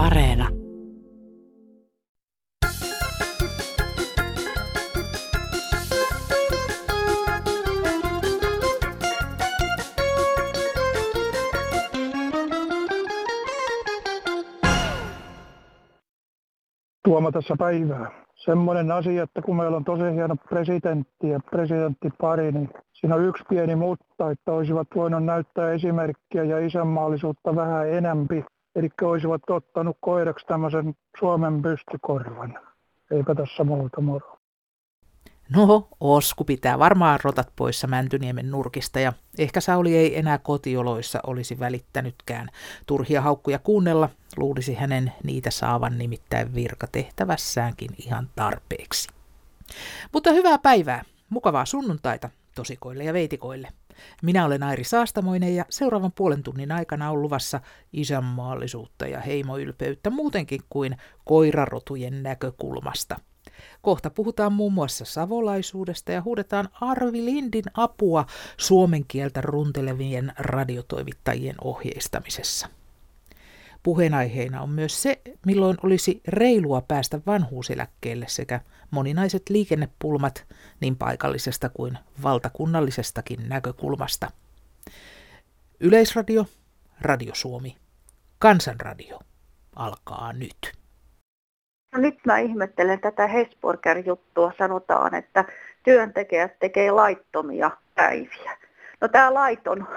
Areena. Tuomo tässä päivää. Semmoinen asia, että kun meillä on tosi hieno presidentti ja presidenttipari, niin siinä on yksi pieni mutta, että olisivat voineet näyttää esimerkkiä ja isänmaallisuutta vähän enempi. Eli olisivat ottanut koiraksi tämmöisen Suomen pystykorvan. Eipä tässä muuta moro. No, Osku pitää varmaan rotat poissa Mäntyniemen nurkista ja ehkä Sauli ei enää kotioloissa olisi välittänytkään turhia haukkuja kuunnella, luulisi hänen niitä saavan nimittäin virkatehtävässäänkin ihan tarpeeksi. Mutta hyvää päivää, mukavaa sunnuntaita tosikoille ja veitikoille. Minä olen Airi Saastamoinen ja seuraavan puolen tunnin aikana on luvassa isänmaallisuutta ja heimoylpeyttä muutenkin kuin koirarotujen näkökulmasta – Kohta puhutaan muun muassa savolaisuudesta ja huudetaan Arvi Lindin apua suomen kieltä runtelevien radiotoimittajien ohjeistamisessa. Puheenaiheena on myös se, milloin olisi reilua päästä vanhuuseläkkeelle sekä moninaiset liikennepulmat niin paikallisesta kuin valtakunnallisestakin näkökulmasta. Yleisradio, Radio Suomi, Kansanradio alkaa nyt. No nyt mä ihmettelen tätä Hesburger-juttua. Sanotaan, että työntekijät tekee laittomia päiviä. No tämä laiton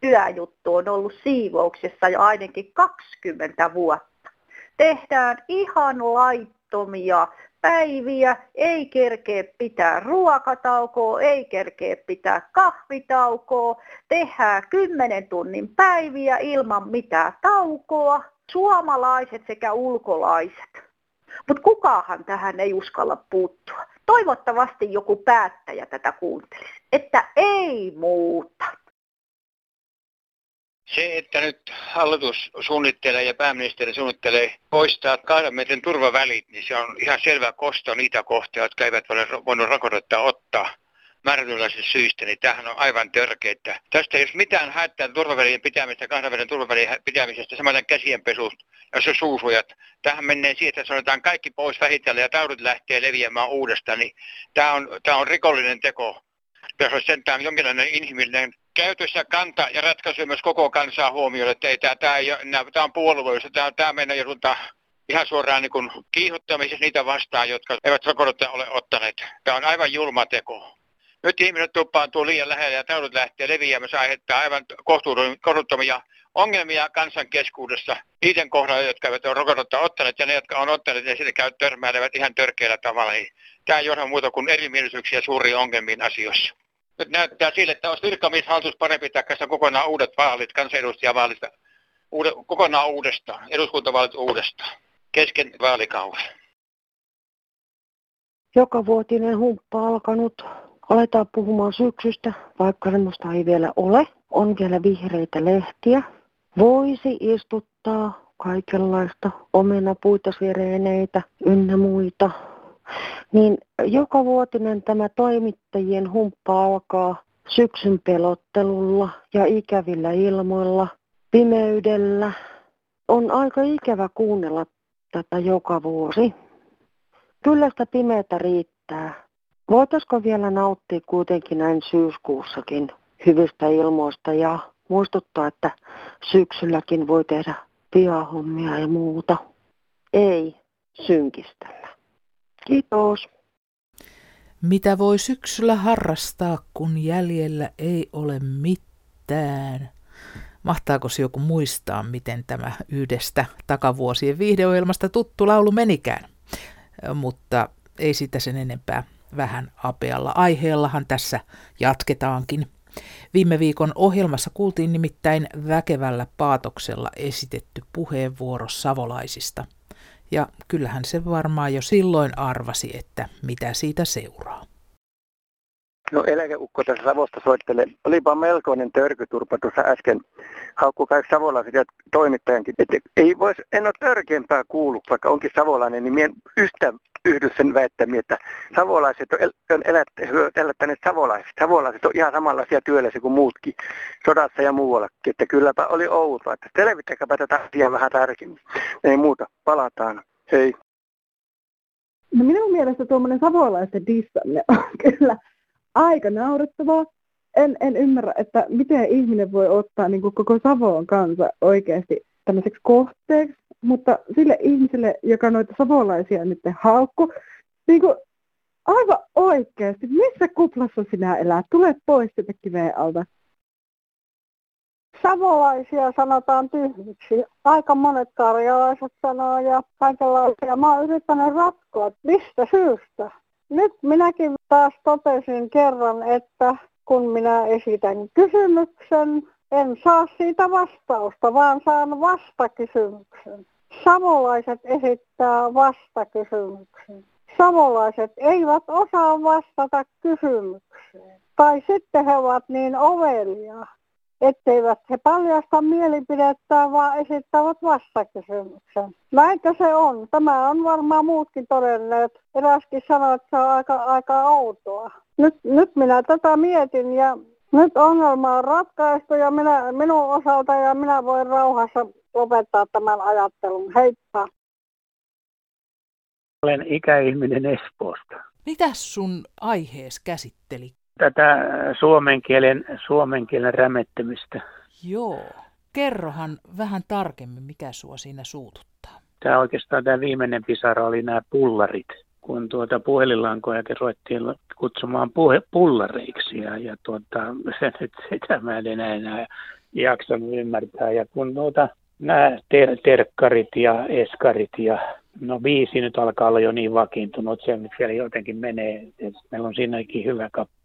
työjuttu on ollut siivouksessa jo ainakin 20 vuotta. Tehdään ihan laittomia päiviä, ei kerkeä pitää ruokataukoa, ei kerkeä pitää kahvitaukoa, tehdään 10 tunnin päiviä ilman mitään taukoa. Suomalaiset sekä ulkolaiset mutta kukahan tähän ei uskalla puuttua. Toivottavasti joku päättäjä tätä kuuntelisi, että ei muuta. Se, että nyt hallitus suunnittelee ja pääministeri suunnittelee poistaa kahden metrin turvavälit, niin se on ihan selvä kosto niitä kohtia, jotka eivät ole voinut rokotetta ottaa määrätynlaisista syistä, niin tämähän on aivan törkeitä. Tästä jos mitään haettaa turvavälien pitämistä, kahdenvälien turvavälien pitämisestä, samaten käsienpesusta, jos on suusujat. Tähän menee siihen, että sanotaan kaikki pois vähitellen ja taudit lähtee leviämään uudestaan, niin tämä on, tämä on rikollinen teko. Jos olisi sentään jonkinlainen inhimillinen käytös ja kanta ja ratkaisu myös koko kansaa huomioon, että ei, tämä, tämä, ei, tämä on puolueessa, tämä, tämä meidän joudutaan ihan suoraan niin kiihottamisessa niitä vastaan, jotka eivät rokotetta ole ottaneet. Tämä on aivan julma teko. Nyt ihmiset tuppaantuu liian lähelle ja taudut lähtee leviämään, se aiheuttaa aivan kohtuuttomia ongelmia kansan keskuudessa. Niiden kohdalla, jotka eivät ole rokotetta ottaneet ja ne, jotka on ottaneet, ne sitä käy törmäilevät ihan törkeällä tavalla. Tämä ei johda muuta kuin erimielisyyksiä suuriin ongelmiin asioissa. Nyt näyttää sille, että olisi virkamieshallitus parempi takaisin kokonaan uudet vaalit, kansanedustajavaalista, uude, kokonaan uudestaan, eduskuntavaalit uudestaan, kesken vaalikauden. Joka vuotinen humppa alkanut Aletaan puhumaan syksystä, vaikka semmoista ei vielä ole. On vielä vihreitä lehtiä. Voisi istuttaa kaikenlaista omenapuita, sireeneitä ynnä muita. Niin joka vuotinen tämä toimittajien humppa alkaa syksyn pelottelulla ja ikävillä ilmoilla, pimeydellä. On aika ikävä kuunnella tätä joka vuosi. Kyllä sitä pimeätä riittää. Voitaisiko vielä nauttia kuitenkin näin syyskuussakin hyvistä ilmoista ja muistuttaa, että syksylläkin voi tehdä piahommia ja muuta. Ei synkistellä. Kiitos. Mitä voi syksyllä harrastaa, kun jäljellä ei ole mitään? Mahtaako se joku muistaa, miten tämä yhdestä takavuosien viihdeohjelmasta tuttu laulu menikään? Mutta ei sitä sen enempää vähän apealla aiheellahan tässä jatketaankin. Viime viikon ohjelmassa kuultiin nimittäin väkevällä paatoksella esitetty puheenvuoro savolaisista. Ja kyllähän se varmaan jo silloin arvasi, että mitä siitä seuraa. No eläkeukko tässä Savosta soittelee. Olipa melkoinen törkyturpa tuossa äsken. Haukku kaikki savolaiset ja toimittajankin. Ei vois, en ole törkeämpää kuullut, vaikka onkin savolainen, niin mien yhtä yhdy sen väittämiin, että savolaiset on, el, on elät, elättäneet savolaiset. Savolaiset on ihan samanlaisia työläisiä kuin muutkin sodassa ja muuallakin. Että kylläpä oli outoa, että selvittäkääpä tätä asiaa vähän tarkemmin. Ei muuta, palataan. Hei. No minun mielestä tuommoinen savolaisten dissanne on kyllä aika naurettavaa. En, en ymmärrä, että miten ihminen voi ottaa niin kuin koko Savoon kanssa oikeasti tämmöiseksi kohteeksi, mutta sille ihmiselle, joka noita savolaisia nyt haukku, niin kuin aivan oikeasti, missä kuplassa sinä elät? Tule pois sieltä kiveen alta. Savolaisia sanotaan tyhmiksi. Aika monet karjalaiset sanoo ja kaikenlaisia. Mä oon yrittänyt ratkoa, mistä syystä. Nyt minäkin taas totesin kerran, että kun minä esitän kysymyksen, en saa siitä vastausta, vaan saan vastakysymyksen. Savolaiset esittää vastakysymyksen. Savolaiset eivät osaa vastata kysymykseen. Tai sitten he ovat niin ovelia, etteivät he paljasta mielipidettään, vaan esittävät vastakysymyksen. Näinkö se on? Tämä on varmaan muutkin todenneet. Eräskin sanoi, että se on aika, aika outoa. Nyt, nyt minä tätä mietin ja nyt ongelma on ratkaistu ja minä, minun osalta ja minä voin rauhassa lopettaa tämän ajattelun. Heippa! Olen ikäihminen Espoosta. Mitä sun aihees käsitteli? Tätä suomen kielen, suomen kielen rämettymistä. Joo. Kerrohan vähän tarkemmin, mikä sua siinä suututtaa. Tämä oikeastaan tämä viimeinen pisara oli nämä pullarit kun tuota puhelinlankoja ruvettiin kutsumaan puhe, pullareiksi ja, ja tuota, nyt sitä mä en enää, jaksanut ymmärtää. Ja kun tuota, nämä ter- terkkarit ja eskarit ja no viisi nyt alkaa olla jo niin vakiintunut, se nyt vielä jotenkin menee. Meillä on siinäkin hyvä kappale,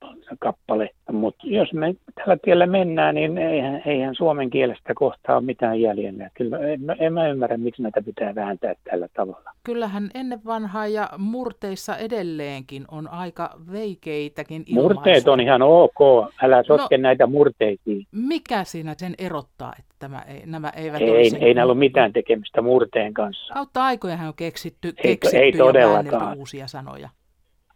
kappale. mutta jos me tällä tiellä mennään, niin eihän, eihän suomen kielestä kohtaa ole mitään jäljellä. Kyllä en, en mä ymmärrä, miksi näitä pitää vääntää tällä tavalla. Kyllähän ennen vanhaa ja murteissa edelleenkin on aika veikeitäkin ilmaisuja. Murteet on ihan ok, älä sotke no, näitä murteisiin. Mikä siinä sen erottaa, että tämä ei, nämä eivät ei, olisi... Ei, ei näillä ole mitään tekemistä murteen kanssa. Kautta aikojahan on keksitty, ei, keksitty ei todellakaan. uusia sanoja.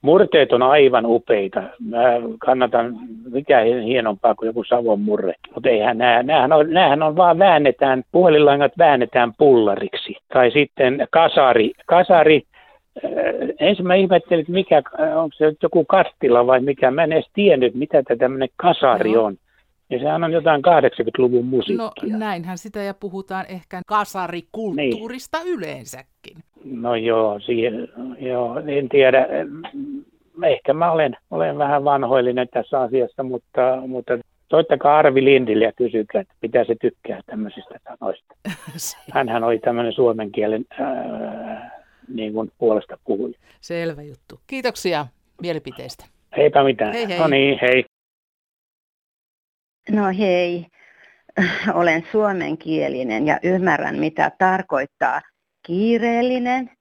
Murteet on aivan upeita. Mä kannatan mikä hienompaa kuin joku Savon murre. Mutta eihän nämä, näähän on, näähän on vaan väännetään, puhelinlangat väännetään pullariksi. Tai sitten kasari. Kasari, äh, ensin mä ihmettelin, että mikä, onko se joku kastila vai mikä. Mä en edes tiennyt, mitä tämä tämmöinen kasari on. Ja sehän on jotain 80-luvun musiikkia. No näinhän sitä ja puhutaan ehkä kasarikulttuurista niin. yleensäkin. No joo, siihen, joo, en tiedä. Ehkä mä olen, olen vähän vanhoillinen tässä asiassa, mutta, mutta soittakaa Arvi Lindille ja kysykää, että mitä se tykkää tämmöisistä sanoista. Hänhän oli tämmöinen suomen kielen ää, niin kuin puolesta puhuja. Selvä juttu. Kiitoksia mielipiteistä. Eipä mitään. Hei hei. No niin, hei. No hei, olen suomenkielinen ja ymmärrän mitä tarkoittaa kiireellinen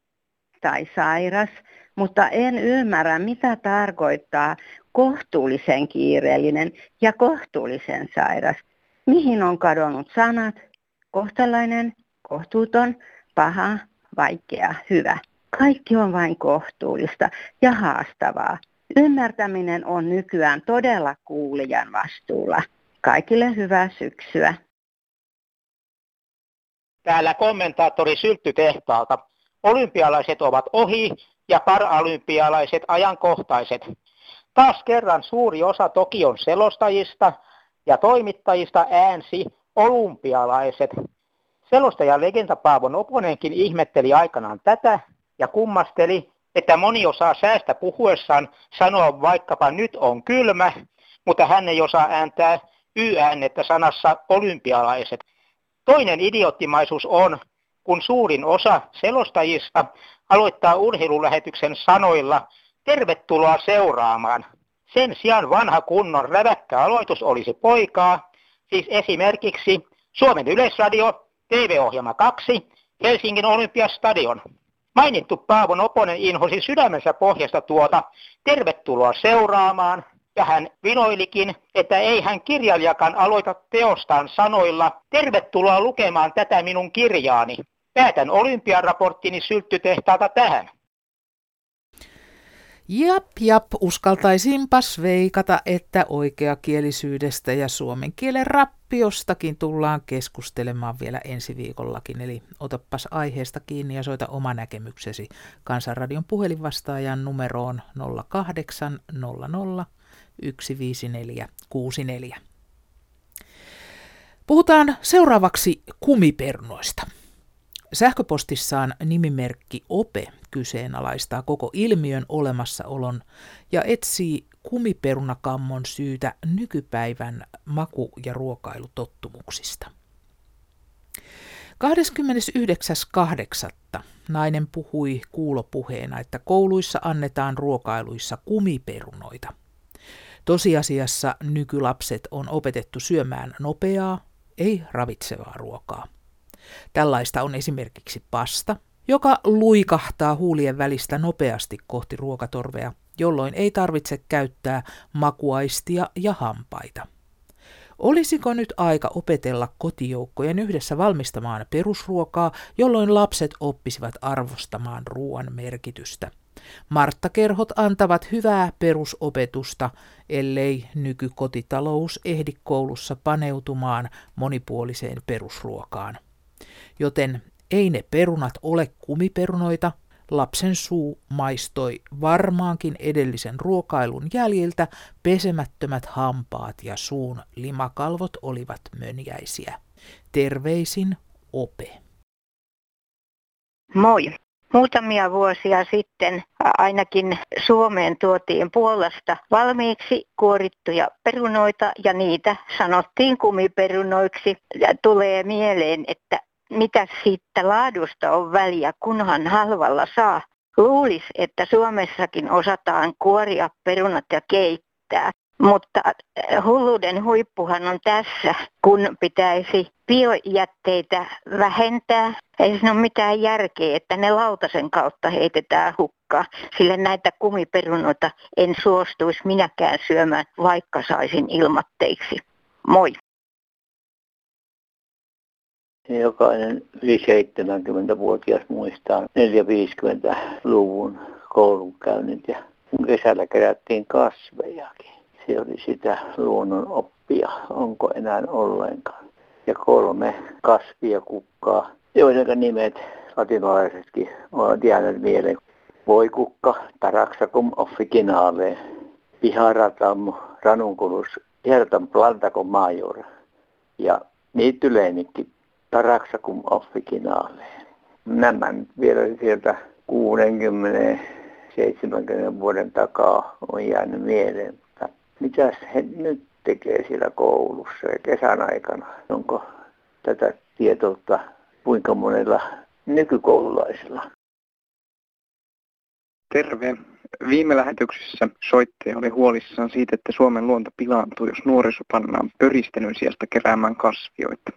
tai sairas, mutta en ymmärrä mitä tarkoittaa kohtuullisen kiireellinen ja kohtuullisen sairas. Mihin on kadonnut sanat kohtalainen, kohtuuton, paha, vaikea, hyvä. Kaikki on vain kohtuullista ja haastavaa. Ymmärtäminen on nykyään todella kuulijan vastuulla. Kaikille hyvää syksyä. Täällä kommentaattori Sylttytehtaalta. Olympialaiset ovat ohi ja paralympialaiset ajankohtaiset. Taas kerran suuri osa Tokion selostajista ja toimittajista äänsi olympialaiset. Selostaja legenda Paavo Noponenkin ihmetteli aikanaan tätä ja kummasteli, että moni osaa säästä puhuessaan sanoa vaikkapa nyt on kylmä, mutta hän ei osaa ääntää y-äännettä sanassa olympialaiset. Toinen idioottimaisuus on, kun suurin osa selostajista aloittaa urheilulähetyksen sanoilla tervetuloa seuraamaan. Sen sijaan vanha kunnon räväkkä aloitus olisi poikaa, siis esimerkiksi Suomen Yleisradio, TV-ohjelma 2, Helsingin Olympiastadion. Mainittu Paavo Noponen inhosi sydämensä pohjasta tuota tervetuloa seuraamaan Ja hän vinoilikin, että ei hän kirjailijakaan aloita teostaan sanoilla, tervetuloa lukemaan tätä minun kirjaani. Päätän olympiaraporttini sylttytehtaalta tähän. Jap, jap, uskaltaisinpas veikata, että oikeakielisyydestä ja suomen kielen rappiostakin tullaan keskustelemaan vielä ensi viikollakin. Eli otapas aiheesta kiinni ja soita oma näkemyksesi Kansanradion puhelinvastaajan numeroon 0800 15464. Puhutaan seuraavaksi kumipernoista. Sähköpostissaan nimimerkki Ope kyseenalaistaa koko ilmiön olemassaolon ja etsii kumiperunakammon syytä nykypäivän maku- ja ruokailutottumuksista. 29.8. nainen puhui kuulopuheena, että kouluissa annetaan ruokailuissa kumiperunoita. Tosiasiassa nykylapset on opetettu syömään nopeaa, ei ravitsevaa ruokaa. Tällaista on esimerkiksi pasta, joka luikahtaa huulien välistä nopeasti kohti ruokatorvea, jolloin ei tarvitse käyttää makuaistia ja hampaita. Olisiko nyt aika opetella kotijoukkojen yhdessä valmistamaan perusruokaa, jolloin lapset oppisivat arvostamaan ruoan merkitystä? Marttakerhot antavat hyvää perusopetusta, ellei nykykotitalous ehdi koulussa paneutumaan monipuoliseen perusruokaan joten ei ne perunat ole kumiperunoita, lapsen suu maistoi varmaankin edellisen ruokailun jäljiltä, pesemättömät hampaat ja suun limakalvot olivat mönjäisiä. Terveisin Ope. Moi. Muutamia vuosia sitten ainakin Suomeen tuotiin Puolasta valmiiksi kuorittuja perunoita ja niitä sanottiin kumiperunoiksi. Ja tulee mieleen, että mitä siitä laadusta on väliä, kunhan halvalla saa. Luulisi, että Suomessakin osataan kuoria perunat ja keittää. Mutta äh, hulluuden huippuhan on tässä, kun pitäisi biojätteitä vähentää. Ei siinä ole mitään järkeä, että ne lautasen kautta heitetään hukkaa, sillä näitä kumiperunoita en suostuisi minäkään syömään, vaikka saisin ilmatteiksi. Moi! Jokainen yli 70-vuotias muistaa 450-luvun koulunkäynnit ja kesällä kerättiin kasvejakin. Se oli sitä luonnon oppia, onko enää ollenkaan. Ja kolme kasvia kukkaa, joiden nimet latinalaisetkin ovat jääneet mieleen. Voikukka, Taraxacum officinale, Piharatam, Ranunculus, Hiertam plantacum major ja niittyleenikki Taraxacum officinale. Nämä vielä sieltä 60-70 vuoden takaa on jäänyt mieleen. Mitäs he nyt tekee siellä koulussa ja kesän aikana? Onko tätä tietoutta kuinka monella nykykoululaisilla? Terve. Viime lähetyksessä soittaja oli huolissaan siitä, että Suomen luonto pilaantuu, jos nuoriso pannaan pöristelyn sijasta keräämään kasvioita.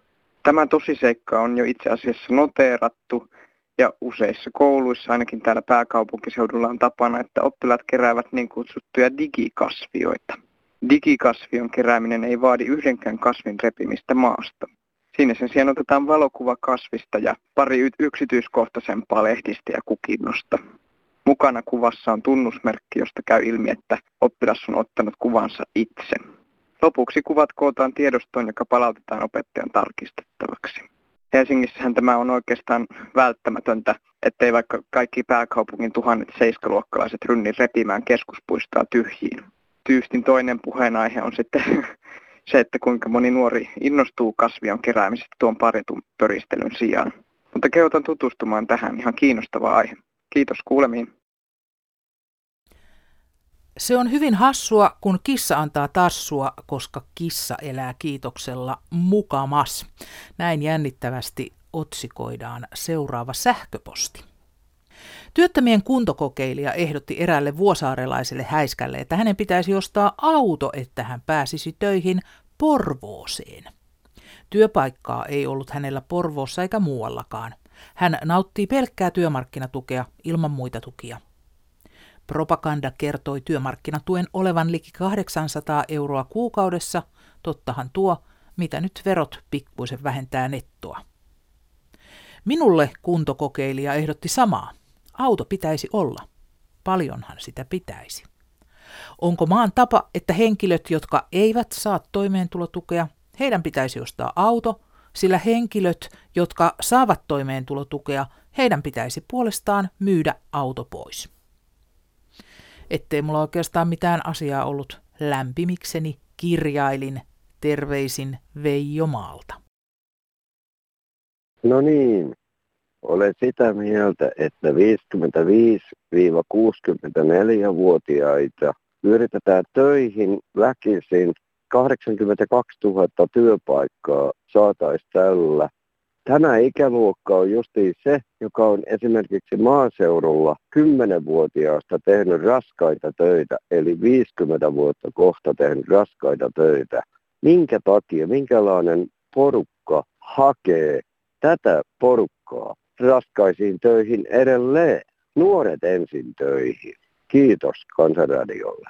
Tämä tosiseikka on jo itse asiassa noteerattu ja useissa kouluissa, ainakin täällä pääkaupunkiseudulla on tapana, että oppilaat keräävät niin kutsuttuja digikasvioita. Digikasvion kerääminen ei vaadi yhdenkään kasvin repimistä maasta. Siinä sen sijaan otetaan valokuva kasvista ja pari yksityiskohtaisempaa lehdistä ja kukinnosta. Mukana kuvassa on tunnusmerkki, josta käy ilmi, että oppilas on ottanut kuvansa itse. Lopuksi kuvat kootaan tiedostoon, joka palautetaan opettajan tarkistettavaksi. Helsingissähän tämä on oikeastaan välttämätöntä, ettei vaikka kaikki pääkaupungin tuhannet seiskaluokkalaiset rynni repimään keskuspuistoa tyhjiin. Tyystin toinen puheenaihe on sitten se, että kuinka moni nuori innostuu kasvion keräämisestä tuon paritun pöristelyn sijaan. Mutta kehotan tutustumaan tähän ihan kiinnostava aihe. Kiitos kuulemiin. Se on hyvin hassua, kun kissa antaa tassua, koska kissa elää kiitoksella mukamas. Näin jännittävästi otsikoidaan seuraava sähköposti. Työttömien kuntokokeilija ehdotti eräälle vuosaarelaiselle häiskälle, että hänen pitäisi ostaa auto, että hän pääsisi töihin Porvooseen. Työpaikkaa ei ollut hänellä Porvoossa eikä muuallakaan. Hän nauttii pelkkää työmarkkinatukea ilman muita tukia. Propaganda kertoi työmarkkinatuen olevan liki 800 euroa kuukaudessa, tottahan tuo, mitä nyt verot pikkuisen vähentää nettoa. Minulle kuntokokeilija ehdotti samaa. Auto pitäisi olla. Paljonhan sitä pitäisi. Onko maan tapa, että henkilöt, jotka eivät saa toimeentulotukea, heidän pitäisi ostaa auto, sillä henkilöt, jotka saavat toimeentulotukea, heidän pitäisi puolestaan myydä auto pois. Ettei mulla oikeastaan mitään asiaa ollut lämpimikseni, kirjailin terveisin Veijo Maalta. No niin, olen sitä mieltä, että 55-64-vuotiaita yritetään töihin väkisin 82 000 työpaikkaa saataisiin tällä. Tämä ikäluokka on justiin se, joka on esimerkiksi maaseudulla 10-vuotiaasta tehnyt raskaita töitä, eli 50 vuotta kohta tehnyt raskaita töitä. Minkä takia, minkälainen porukka hakee tätä porukkaa raskaisiin töihin edelleen? Nuoret ensin töihin. Kiitos Kansanradiolle.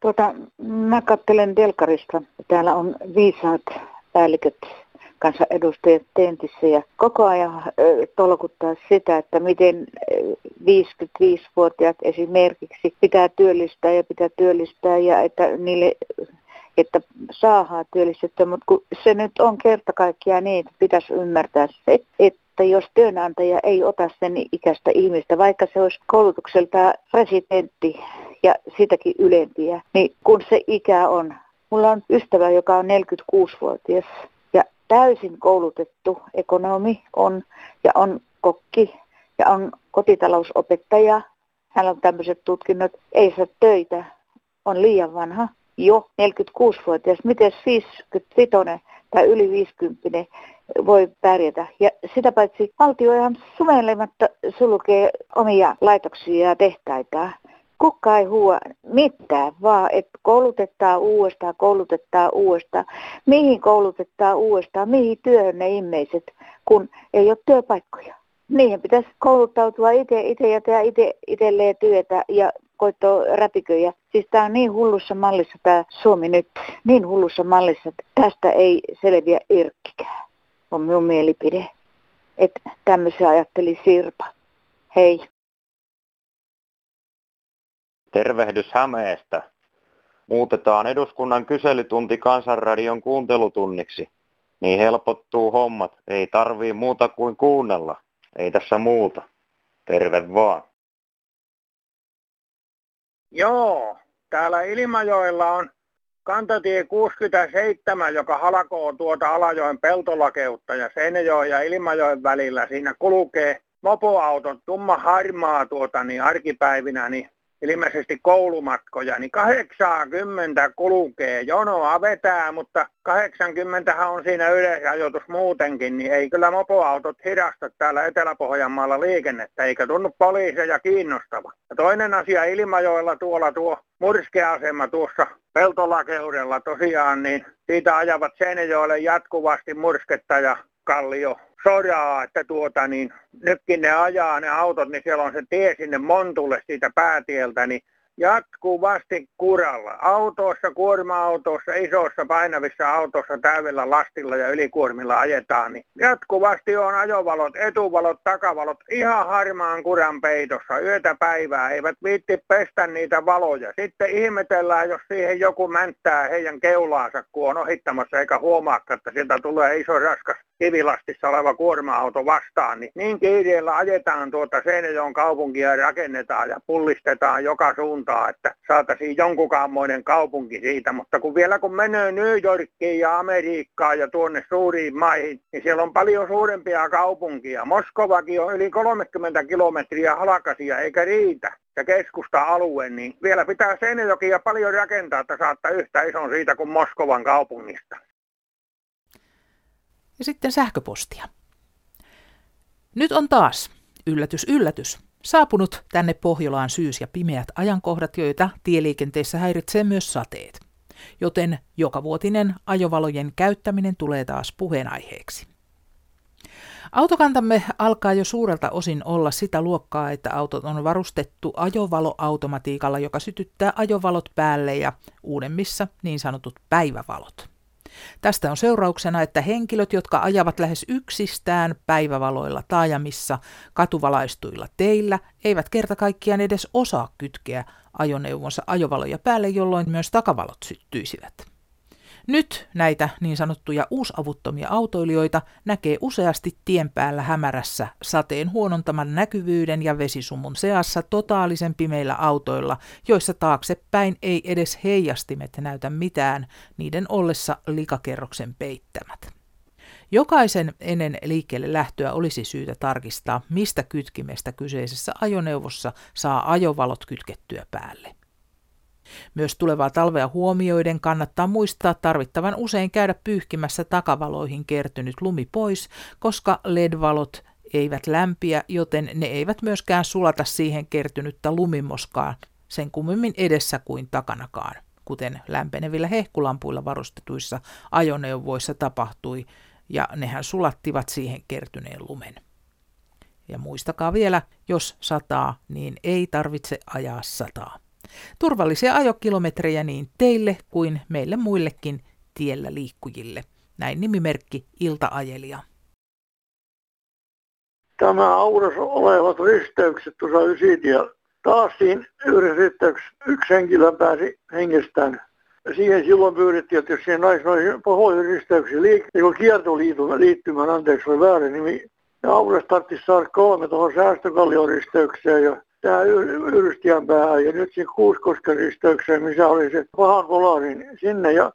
Tuota, mä katselen Delkarista. Täällä on viisaat päälliköt kansanedustajat tentissä ja koko ajan tolkuttaa sitä, että miten 55-vuotiaat esimerkiksi pitää työllistää ja pitää työllistää ja että niille että saadaan työllistettyä, mutta kun se nyt on kerta kaikkiaan niin, että pitäisi ymmärtää se, että jos työnantaja ei ota sen ikäistä ihmistä, vaikka se olisi koulutukselta presidentti ja sitäkin ylempiä, niin kun se ikä on. Mulla on ystävä, joka on 46-vuotias ja täysin koulutettu ekonomi on ja on kokki ja on kotitalousopettaja. Hän on tämmöiset tutkinnot, ei saa töitä, on liian vanha jo 46-vuotias, miten 55 tai yli 50 voi pärjätä. Ja sitä paitsi valtio ihan sumelematta sulkee omia laitoksia ja tehtaita. Kukka ei huua mitään, vaan että koulutetaan uudestaan, koulutetaan uudestaan. Mihin koulutetaan uudestaan, mihin työhön ne ihmiset, kun ei ole työpaikkoja. Niihin pitäisi kouluttautua itse, itse ja tehdä itse, itselleen työtä ja koittaa räpiköjä. Siis tämä on niin hullussa mallissa tämä Suomi nyt, niin hullussa mallissa, että tästä ei selviä irkkikään, on minun mielipide. Että tämmöisiä ajatteli Sirpa. Hei. Tervehdys Hämeestä. Muutetaan eduskunnan kyselytunti Kansanradion kuuntelutunniksi. Niin helpottuu hommat. Ei tarvii muuta kuin kuunnella. Ei tässä muuta. Terve vaan. Joo, täällä Ilmajoella on kantatie 67, joka halkoo tuota Alajoen peltolakeutta ja Seinäjoen ja Ilmajoen välillä. Siinä kulkee mopoautot, tumma harmaa tuota, niin arkipäivinä, niin ilmeisesti koulumatkoja, niin 80 kulkee. Jonoa vetää, mutta 80 on siinä yleisajoitus muutenkin, niin ei kyllä mopoautot hidasta täällä Etelä-Pohjanmaalla liikennettä, eikä tunnu poliiseja kiinnostava. Ja toinen asia Ilmajoella tuolla tuo murskeasema tuossa peltolakeudella tosiaan, niin siitä ajavat Seinäjoelle jatkuvasti mursketta ja kallio soraa, että tuota niin, nytkin ne ajaa ne autot, niin siellä on se tie sinne Montulle siitä päätieltä, niin jatkuvasti kuralla. Autoissa, kuorma-autoissa, isoissa painavissa autoissa täydellä lastilla ja ylikuormilla ajetaan, niin jatkuvasti on ajovalot, etuvalot, takavalot ihan harmaan kuran peitossa yötä päivää. Eivät viitti pestä niitä valoja. Sitten ihmetellään, jos siihen joku mänttää heidän keulaansa, kun on ohittamassa eikä huomaa, että sieltä tulee iso raskas kivilastissa oleva kuorma-auto vastaan, niin niin kiireellä ajetaan tuota Seinäjoen kaupunkia ja rakennetaan ja pullistetaan joka suuntaan, että saataisiin jonkunkaammoinen kaupunki siitä. Mutta kun vielä kun menee New Yorkiin ja Amerikkaan ja tuonne suuriin maihin, niin siellä on paljon suurempia kaupunkia. Moskovakin on yli 30 kilometriä halkasia eikä riitä ja keskusta-alue, niin vielä pitää Seinäjokia paljon rakentaa, että saattaa yhtä ison siitä kuin Moskovan kaupungista ja sitten sähköpostia. Nyt on taas, yllätys yllätys, saapunut tänne Pohjolaan syys- ja pimeät ajankohdat, joita tieliikenteessä häiritsee myös sateet. Joten jokavuotinen ajovalojen käyttäminen tulee taas puheenaiheeksi. Autokantamme alkaa jo suurelta osin olla sitä luokkaa, että autot on varustettu ajovaloautomatiikalla, joka sytyttää ajovalot päälle ja uudemmissa niin sanotut päivävalot. Tästä on seurauksena, että henkilöt, jotka ajavat lähes yksistään päivävaloilla taajamissa katuvalaistuilla teillä, eivät kerta kaikkiaan edes osaa kytkeä ajoneuvonsa ajovaloja päälle, jolloin myös takavalot syttyisivät. Nyt näitä niin sanottuja uusavuttomia autoilijoita näkee useasti tien päällä hämärässä sateen huonontaman näkyvyyden ja vesisumun seassa totaalisen pimeillä autoilla, joissa taaksepäin ei edes heijastimet näytä mitään niiden ollessa likakerroksen peittämät. Jokaisen ennen liikkeelle lähtöä olisi syytä tarkistaa, mistä kytkimestä kyseisessä ajoneuvossa saa ajovalot kytkettyä päälle. Myös tulevaa talvea huomioiden kannattaa muistaa tarvittavan usein käydä pyyhkimässä takavaloihin kertynyt lumi pois, koska LED-valot eivät lämpiä, joten ne eivät myöskään sulata siihen kertynyttä lumimoskaa sen kummemmin edessä kuin takanakaan, kuten lämpenevillä hehkulampuilla varustetuissa ajoneuvoissa tapahtui, ja nehän sulattivat siihen kertyneen lumen. Ja muistakaa vielä, jos sataa, niin ei tarvitse ajaa sataa. Turvallisia ajokilometrejä niin teille kuin meille muillekin tiellä liikkujille. Näin nimimerkki Ilta-ajelija. Tämä aurassa olevat risteykset tuossa ja Taas siinä yhdessä risteyksessä yksi henkilö pääsi hengestään. Siihen silloin pyydettiin, että jos siihen naisi noihin pohjoisen risteyksiin liikkuu, niin kiertoliittymän, liittymän, anteeksi, oli väärä nimi. Ja Aurassa tarvitsisi saada kolme tuohon säästökallioristeykseen ja tämä Yrstiän päähän ja nyt se Kuuskosken risteykseen, missä oli se pahan kolarin niin sinne ja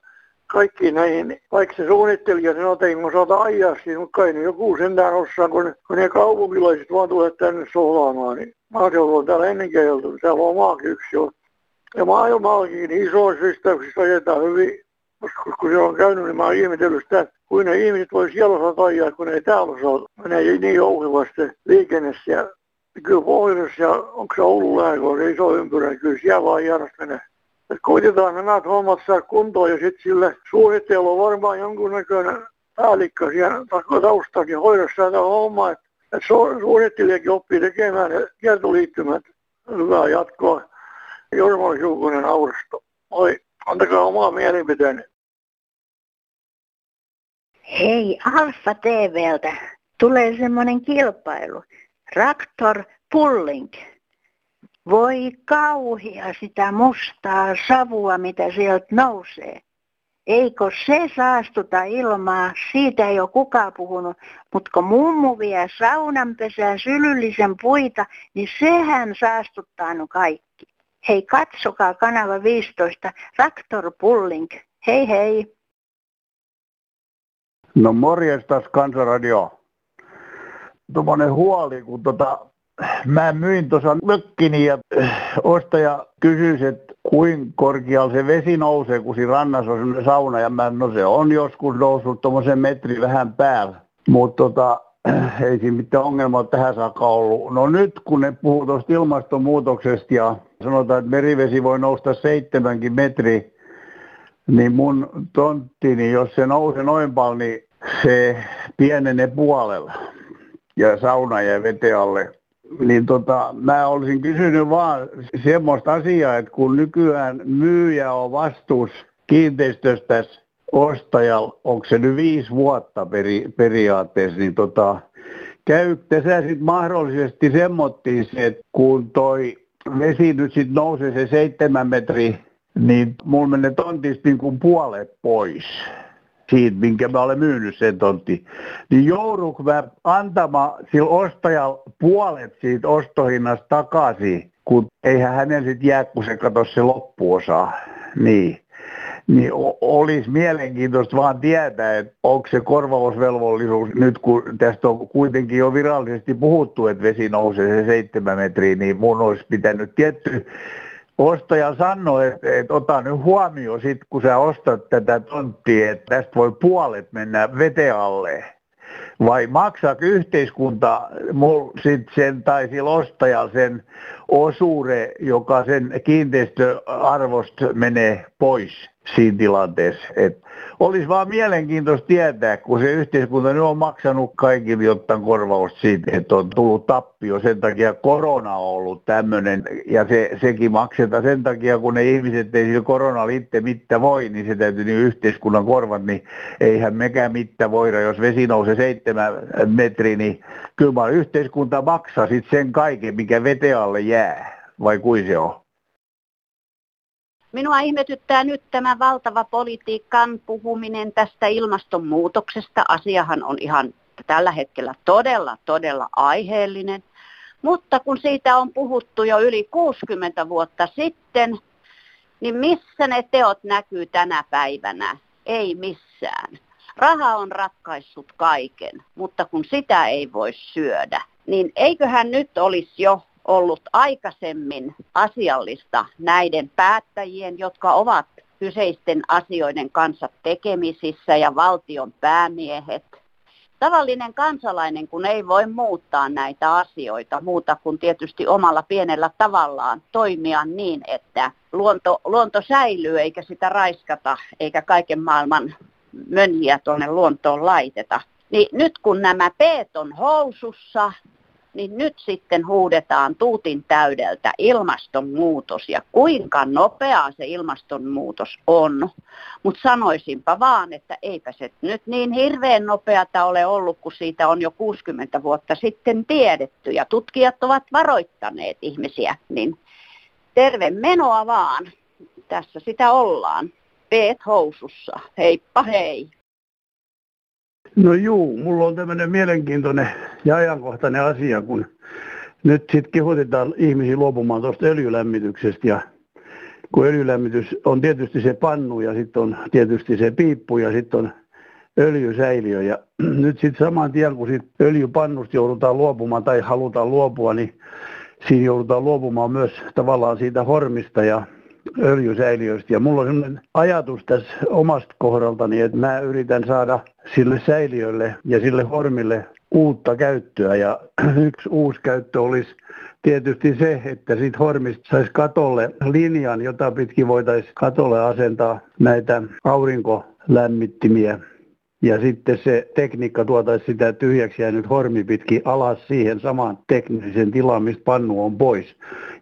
kaikki näihin, vaikka se suunnittelija sen otin, kun saata ajaa siinä, mutta kai joku sentään osaa, kun, kun ne kaupunkilaiset vaan tulee tänne sohlaamaan, niin maaseutu on täällä ennenkin ajeltu, täällä on maakin yksi jo. Ja maailmallakin niin isoissa risteyksissä ajetaan hyvin, koska kun se on käynyt, niin mä oon ihmetellyt sitä, kuin ne ihmiset voi siellä osata ajaa, kun ei täällä osaa. Menee niin jouhivasti liikenne siellä kyllä pohjoisessa ja onko se Oulun lääkoon, se iso ympyrä, kyllä siellä vaan järjestä menee. Et koitetaan nämä hommat saada kuntoon ja sitten sille suunnitteella on varmaan jonkunnäköinen päällikkö siellä taustakin hoidossa tätä hommaa, että et suunnittelijakin oppii tekemään kiertoliittymät. Hyvää jatkoa. Jorma Juukonen Aurasto. Oi, antakaa omaa mielipiteeni. Hei, Alfa TVltä tulee semmoinen kilpailu. Traktor Pulling. Voi kauhia sitä mustaa savua, mitä sieltä nousee. Eikö se saastuta ilmaa? Siitä ei ole kukaan puhunut. Mutta kun mummu vie saunanpesään sylyllisen puita, niin sehän saastuttaa no kaikki. Hei, katsokaa kanava 15, Traktor Pulling. Hei hei. No morjestas Kansanradio tuommoinen huoli, kun tota, mä myin tuossa mökkini ja äh, ostaja kysyi, että kuinka korkealla se vesi nousee, kun siinä rannassa on sellainen sauna. Ja mä, no se on joskus noussut tuommoisen metri vähän päällä. Mutta tota, ei siinä mitään ongelmaa tähän saakka ollut. No nyt kun ne puhuu tuosta ilmastonmuutoksesta ja sanotaan, että merivesi voi nousta seitsemänkin metri, niin mun tonttini, jos se nousee noin paljon, niin se pienenee puolella ja sauna ja veteen alle. Niin tota, mä olisin kysynyt vaan semmoista asiaa, että kun nykyään myyjä on vastuus kiinteistöstä ostajalla, onko se nyt viisi vuotta peri, periaatteessa, niin tota, käytte sä sitten mahdollisesti semmottiin että kun toi vesi nyt sitten nousee se seitsemän metri, niin mulla menee tontista niin kuin puolet pois siitä, minkä mä olen myynyt sen tontti, niin joudunko mä antamaan sillä ostajalla puolet siitä ostohinnasta takaisin, kun eihän hänen sitten jää, kun se katso se loppuosa. Niin. Niin olisi mielenkiintoista vaan tietää, että onko se korvausvelvollisuus nyt, kun tästä on kuitenkin jo virallisesti puhuttu, että vesi nousee se seitsemän metriä, niin mun olisi pitänyt tietty ostaja sanoi, että, että ota nyt huomioon sit, kun sä ostat tätä tonttia, että tästä voi puolet mennä veteen alle. vai maksaako yhteiskunta sit sen tai sillä ostajalla sen osuuden, joka sen kiinteistöarvosta menee pois siinä tilanteessa. Et olisi vaan mielenkiintoista tietää, kun se yhteiskunta nyt on maksanut kaikille jotain korvausta siitä, että on tullut tappio. Sen takia korona on ollut tämmöinen, ja se, sekin maksetaan sen takia, kun ne ihmiset ei sillä korona itse mitään voi, niin se täytyy niin yhteiskunnan korvat, niin eihän mekään mitään voida. Jos vesi nousee seitsemän metriä, niin kyllä yhteiskunta maksaa sitten sen kaiken, mikä veteen alle jää. Vai kuin se on? Minua ihmetyttää nyt tämä valtava politiikan puhuminen tästä ilmastonmuutoksesta. Asiahan on ihan tällä hetkellä todella, todella aiheellinen. Mutta kun siitä on puhuttu jo yli 60 vuotta sitten, niin missä ne teot näkyy tänä päivänä? Ei missään. Raha on ratkaissut kaiken, mutta kun sitä ei voi syödä, niin eiköhän nyt olisi jo ollut aikaisemmin asiallista näiden päättäjien, jotka ovat kyseisten asioiden kanssa tekemisissä ja valtion päämiehet. Tavallinen kansalainen, kun ei voi muuttaa näitä asioita muuta kuin tietysti omalla pienellä tavallaan toimia niin, että luonto, luonto säilyy eikä sitä raiskata eikä kaiken maailman mönjiä tuonne luontoon laiteta. Niin nyt kun nämä peet on housussa, niin nyt sitten huudetaan tuutin täydeltä ilmastonmuutos ja kuinka nopeaa se ilmastonmuutos on. Mutta sanoisinpa vaan, että eipä se nyt niin hirveän nopeata ole ollut, kun siitä on jo 60 vuotta sitten tiedetty ja tutkijat ovat varoittaneet ihmisiä, niin terve menoa vaan. Tässä sitä ollaan. Peet housussa. Heippa hei. No juu, mulla on tämmöinen mielenkiintoinen ja ajankohtainen asia, kun nyt sitten kehotetaan ihmisiä luopumaan tuosta öljylämmityksestä ja kun öljylämmitys on tietysti se pannu ja sitten on tietysti se piippu ja sitten on öljysäiliö. Ja nyt sitten saman tien, kun sit öljypannusta joudutaan luopumaan tai halutaan luopua, niin siinä joudutaan luopumaan myös tavallaan siitä hormista ja öljysäiliöistä. Ja mulla on sellainen ajatus tässä omasta kohdaltani, että mä yritän saada sille säiliölle ja sille hormille uutta käyttöä. Ja yksi uusi käyttö olisi tietysti se, että siitä hormista saisi katolle linjan, jota pitkin voitaisiin katolle asentaa näitä aurinkolämmittimiä ja sitten se tekniikka tuotaisi sitä tyhjäksi jäänyt hormi pitkin alas siihen samaan tekniseen tilaan, mistä pannu on pois.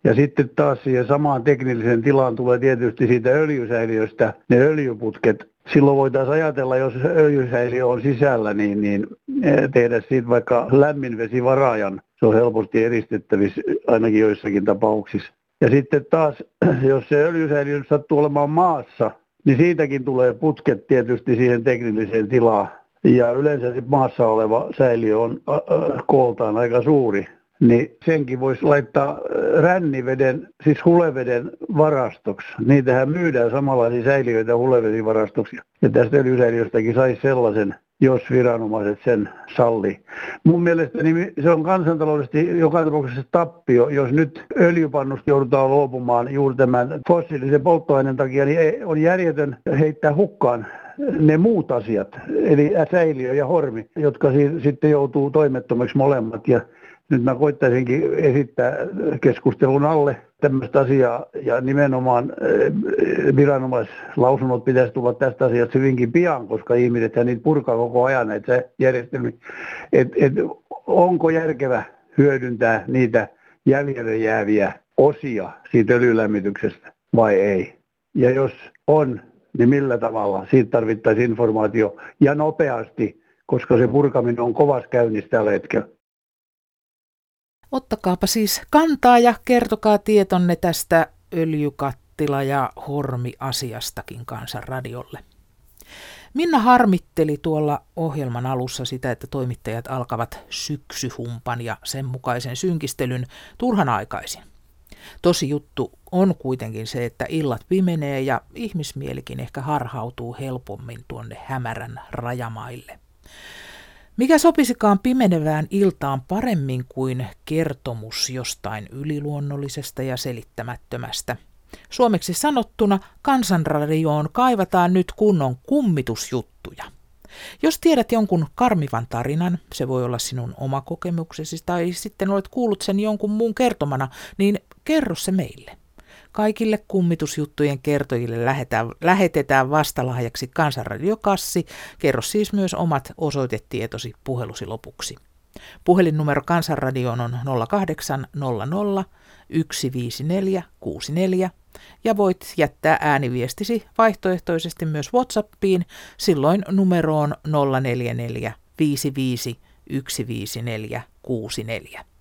Ja sitten taas siihen samaan tekniseen tilaan tulee tietysti siitä öljysäiliöstä ne öljyputket. Silloin voitaisiin ajatella, jos öljysäiliö on sisällä, niin, niin eh, tehdä siitä vaikka lämminvesivaraajan. Se on helposti eristettävissä ainakin joissakin tapauksissa. Ja sitten taas, jos se öljysäiliö sattuu olemaan maassa, niin siitäkin tulee putket tietysti siihen tekniseen tilaan. Ja yleensä maassa oleva säiliö on äh, kooltaan aika suuri, niin senkin voisi laittaa ränniveden, siis huleveden varastoksi. Niitähän myydään samanlaisia säiliöitä hulevesivarastoksi. Ja tästä öljysäiliöstäkin saisi sellaisen jos viranomaiset sen salli. Mun mielestäni se on kansantaloudellisesti joka tapauksessa tappio, jos nyt öljypannusta joudutaan luopumaan juuri tämän fossiilisen polttoaineen takia, niin on järjetön heittää hukkaan ne muut asiat, eli säiliö ja hormi, jotka sitten joutuu toimettomaksi molemmat. Ja nyt mä koittaisinkin esittää keskustelun alle tämmöistä asiaa ja nimenomaan eh, viranomaislausunnot pitäisi tulla tästä asiasta hyvinkin pian, koska ihmiset niitä purkaa koko ajan näitä järjestelmiä. Et, et, onko järkevä hyödyntää niitä jäljelle jääviä osia siitä öljylämmityksestä vai ei? Ja jos on, niin millä tavalla? Siitä tarvittaisiin informaatio ja nopeasti, koska se purkaminen on kovassa käynnissä tällä hetkellä. Ottakaapa siis kantaa ja kertokaa tietonne tästä öljykattila- ja hormi-asiastakin kansanradiolle. Minna harmitteli tuolla ohjelman alussa sitä, että toimittajat alkavat syksyhumpan ja sen mukaisen synkistelyn turhan aikaisin. Tosi juttu on kuitenkin se, että illat pimenee ja ihmismielikin ehkä harhautuu helpommin tuonne hämärän rajamaille. Mikä sopisikaan pimenevään iltaan paremmin kuin kertomus jostain yliluonnollisesta ja selittämättömästä? Suomeksi sanottuna kansanradioon kaivataan nyt kunnon kummitusjuttuja. Jos tiedät jonkun karmivan tarinan, se voi olla sinun oma kokemuksesi tai sitten olet kuullut sen jonkun muun kertomana, niin kerro se meille. Kaikille kummitusjuttujen kertojille lähetään, lähetetään vastalahjaksi Kansanradiokassi. Kerro siis myös omat osoitetietosi puhelusi lopuksi. Puhelinnumero Kansanradioon on 0800 154 64 ja voit jättää ääniviestisi vaihtoehtoisesti myös WhatsAppiin, silloin numeroon 044 55 154 64.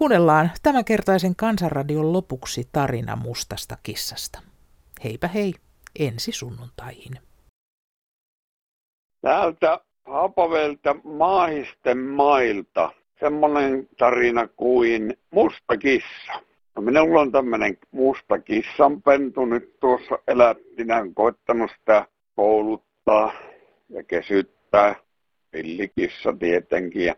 Kuunnellaan tämänkertaisen kansanradion lopuksi tarina mustasta kissasta. Heipä hei, ensi sunnuntaihin. Täältä Haapavelta maahisten mailta semmoinen tarina kuin musta kissa. No minulla on tämmöinen musta kissanpentu nyt tuossa elättinä, koittanut sitä kouluttaa ja kesyttää. Pillikissa tietenkin.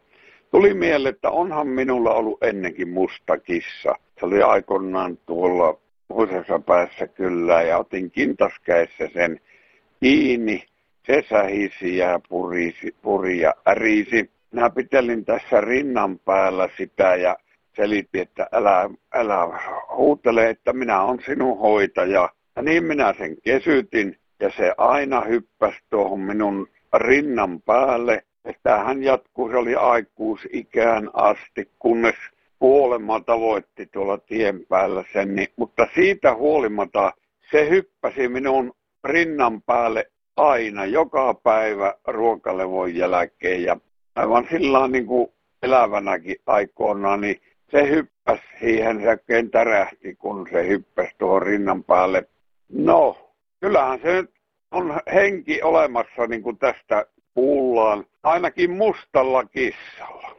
Tuli mieleen, että onhan minulla ollut ennenkin musta kissa. Se oli aikoinaan tuolla toisessa päässä kyllä ja otin kintaskäessä sen kiinni. Se sähisi ja purisi, puri ja ärisi. Minä pitelin tässä rinnan päällä sitä ja selitti, että älä, älä huutele, että minä olen sinun hoitaja. Ja niin minä sen kesytin ja se aina hyppäsi tuohon minun rinnan päälle että hän jatkuu, se oli aikuisikään asti, kunnes kuolema tavoitti tuolla tien päällä sen, niin, mutta siitä huolimatta se hyppäsi minun rinnan päälle aina, joka päivä ruokalevon jälkeen ja aivan sillä niin kuin elävänäkin aikoinaan, niin se hyppäsi siihen, se oikein tärähti, kun se hyppäsi tuohon rinnan päälle. No, kyllähän se nyt on henki olemassa niin kuin tästä kuullaan ainakin mustalla kissalla.